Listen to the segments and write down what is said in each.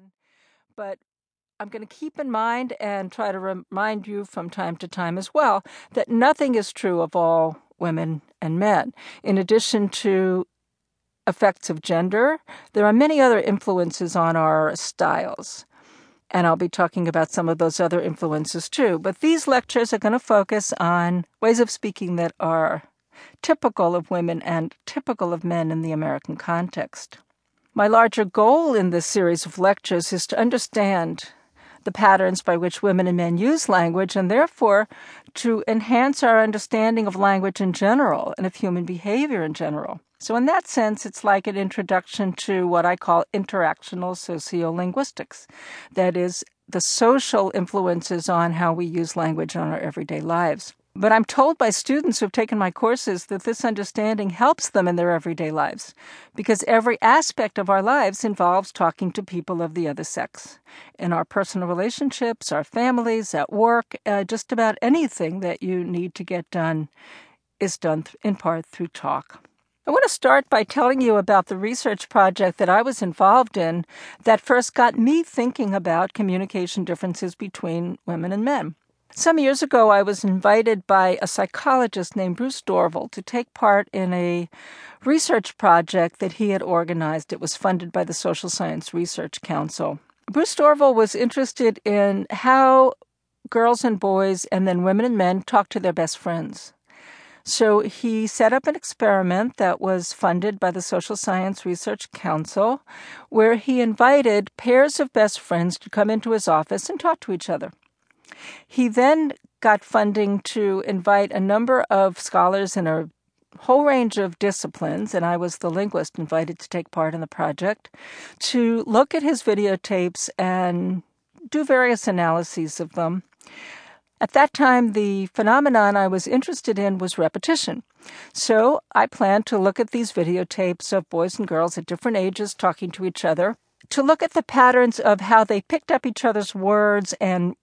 men, but I'm going to keep in mind and try to remind you from time to time as well that nothing is true of all women and men. In addition to effects of gender, there are many other influences on our styles. And I'll be talking about some of those other influences too. But these lectures are going to focus on ways of speaking that are typical of women and typical of men in the American context. My larger goal in this series of lectures is to understand the patterns by which women and men use language, and therefore to enhance our understanding of language in general and of human behavior in general. So, in that sense, it's like an introduction to what I call interactional sociolinguistics. That is, the social influences on how we use language in our everyday lives. But I'm told by students who've taken my courses that this understanding helps them in their everyday lives because every aspect of our lives involves talking to people of the other sex. In our personal relationships, our families, at work, uh, just about anything that you need to get done is done in part through talk. I want to start by telling you about the research project that I was involved in that first got me thinking about communication differences between women and men. Some years ago, I was invited by a psychologist named Bruce Dorval to take part in a research project that he had organized. It was funded by the Social Science Research Council. Bruce Dorval was interested in how girls and boys, and then women and men, talk to their best friends. So he set up an experiment that was funded by the Social Science Research Council, where he invited pairs of best friends to come into his office and talk to each other. He then got funding to invite a number of scholars in a whole range of disciplines, and I was the linguist invited to take part in the project, to look at his videotapes and do various analyses of them. At that time, the phenomenon I was interested in was repetition. So I planned to look at these videotapes of boys and girls at different ages talking to each other, to look at the patterns of how they picked up each other's words and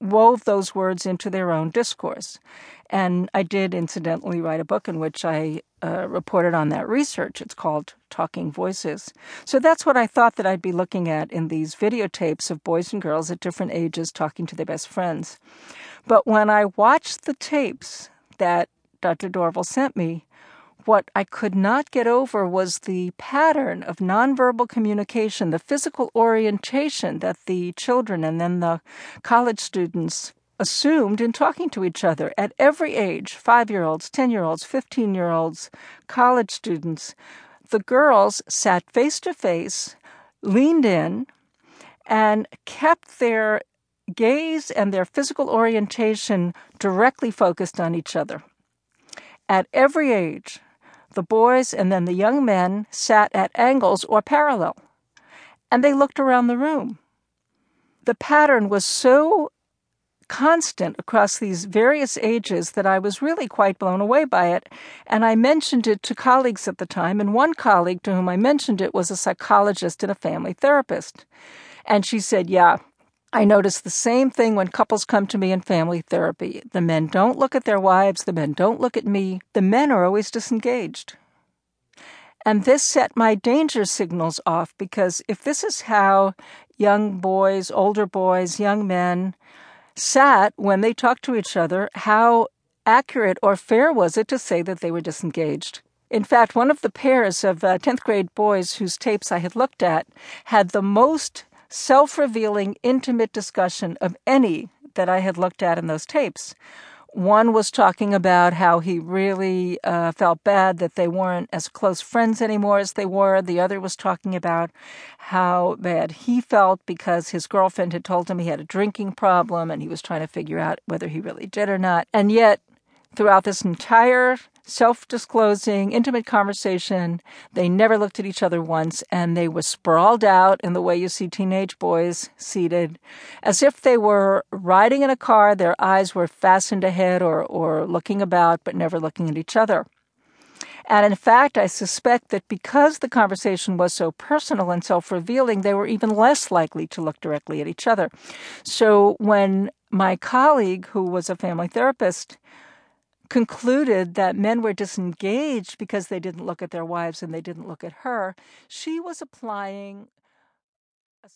wove those words into their own discourse. And I did, incidentally, write a book in which I uh, reported on that research. It's called Talking Voices. So that's what I thought that I'd be looking at in these videotapes of boys and girls at different ages talking to their best friends. But when I watched the tapes that Dr. Dorval sent me, what I could not get over was the pattern of nonverbal communication, the physical orientation that the children and then the college students assumed in talking to each other at every age five year olds, 10 year olds, 15 year olds, college students. The girls sat face to face, leaned in, and kept their gaze and their physical orientation directly focused on each other. At every age, the boys and then the young men sat at angles or parallel, and they looked around the room. The pattern was so constant across these various ages that I was really quite blown away by it. And I mentioned it to colleagues at the time, and one colleague to whom I mentioned it was a psychologist and a family therapist. And she said, Yeah, I notice the same thing when couples come to me in family therapy. The men don't look at their wives, the men don't look at me. The men are always disengaged. And this set my danger signals off because if this is how young boys, older boys, young men sat when they talked to each other, how accurate or fair was it to say that they were disengaged? In fact, one of the pairs of uh, 10th grade boys whose tapes I had looked at had the most self revealing, intimate discussion of any that I had looked at in those tapes. One was talking about how he really uh, felt bad that they weren't as close friends anymore as they were. The other was talking about how bad he felt because his girlfriend had told him he had a drinking problem and he was trying to figure out whether he really did or not. And yet, throughout this entire self disclosing, intimate conversation. They never looked at each other once, and they were sprawled out in the way you see teenage boys seated, as if they were riding in a car. Their eyes were fastened ahead or, or looking about, but never looking at each other. And in fact, I suspect that because the conversation was so personal and self revealing, they were even less likely to look directly at each other. So when my colleague, who was a family therapist, concluded that men were disengaged because they didn't look at their wives and they didn't look at her, she was applying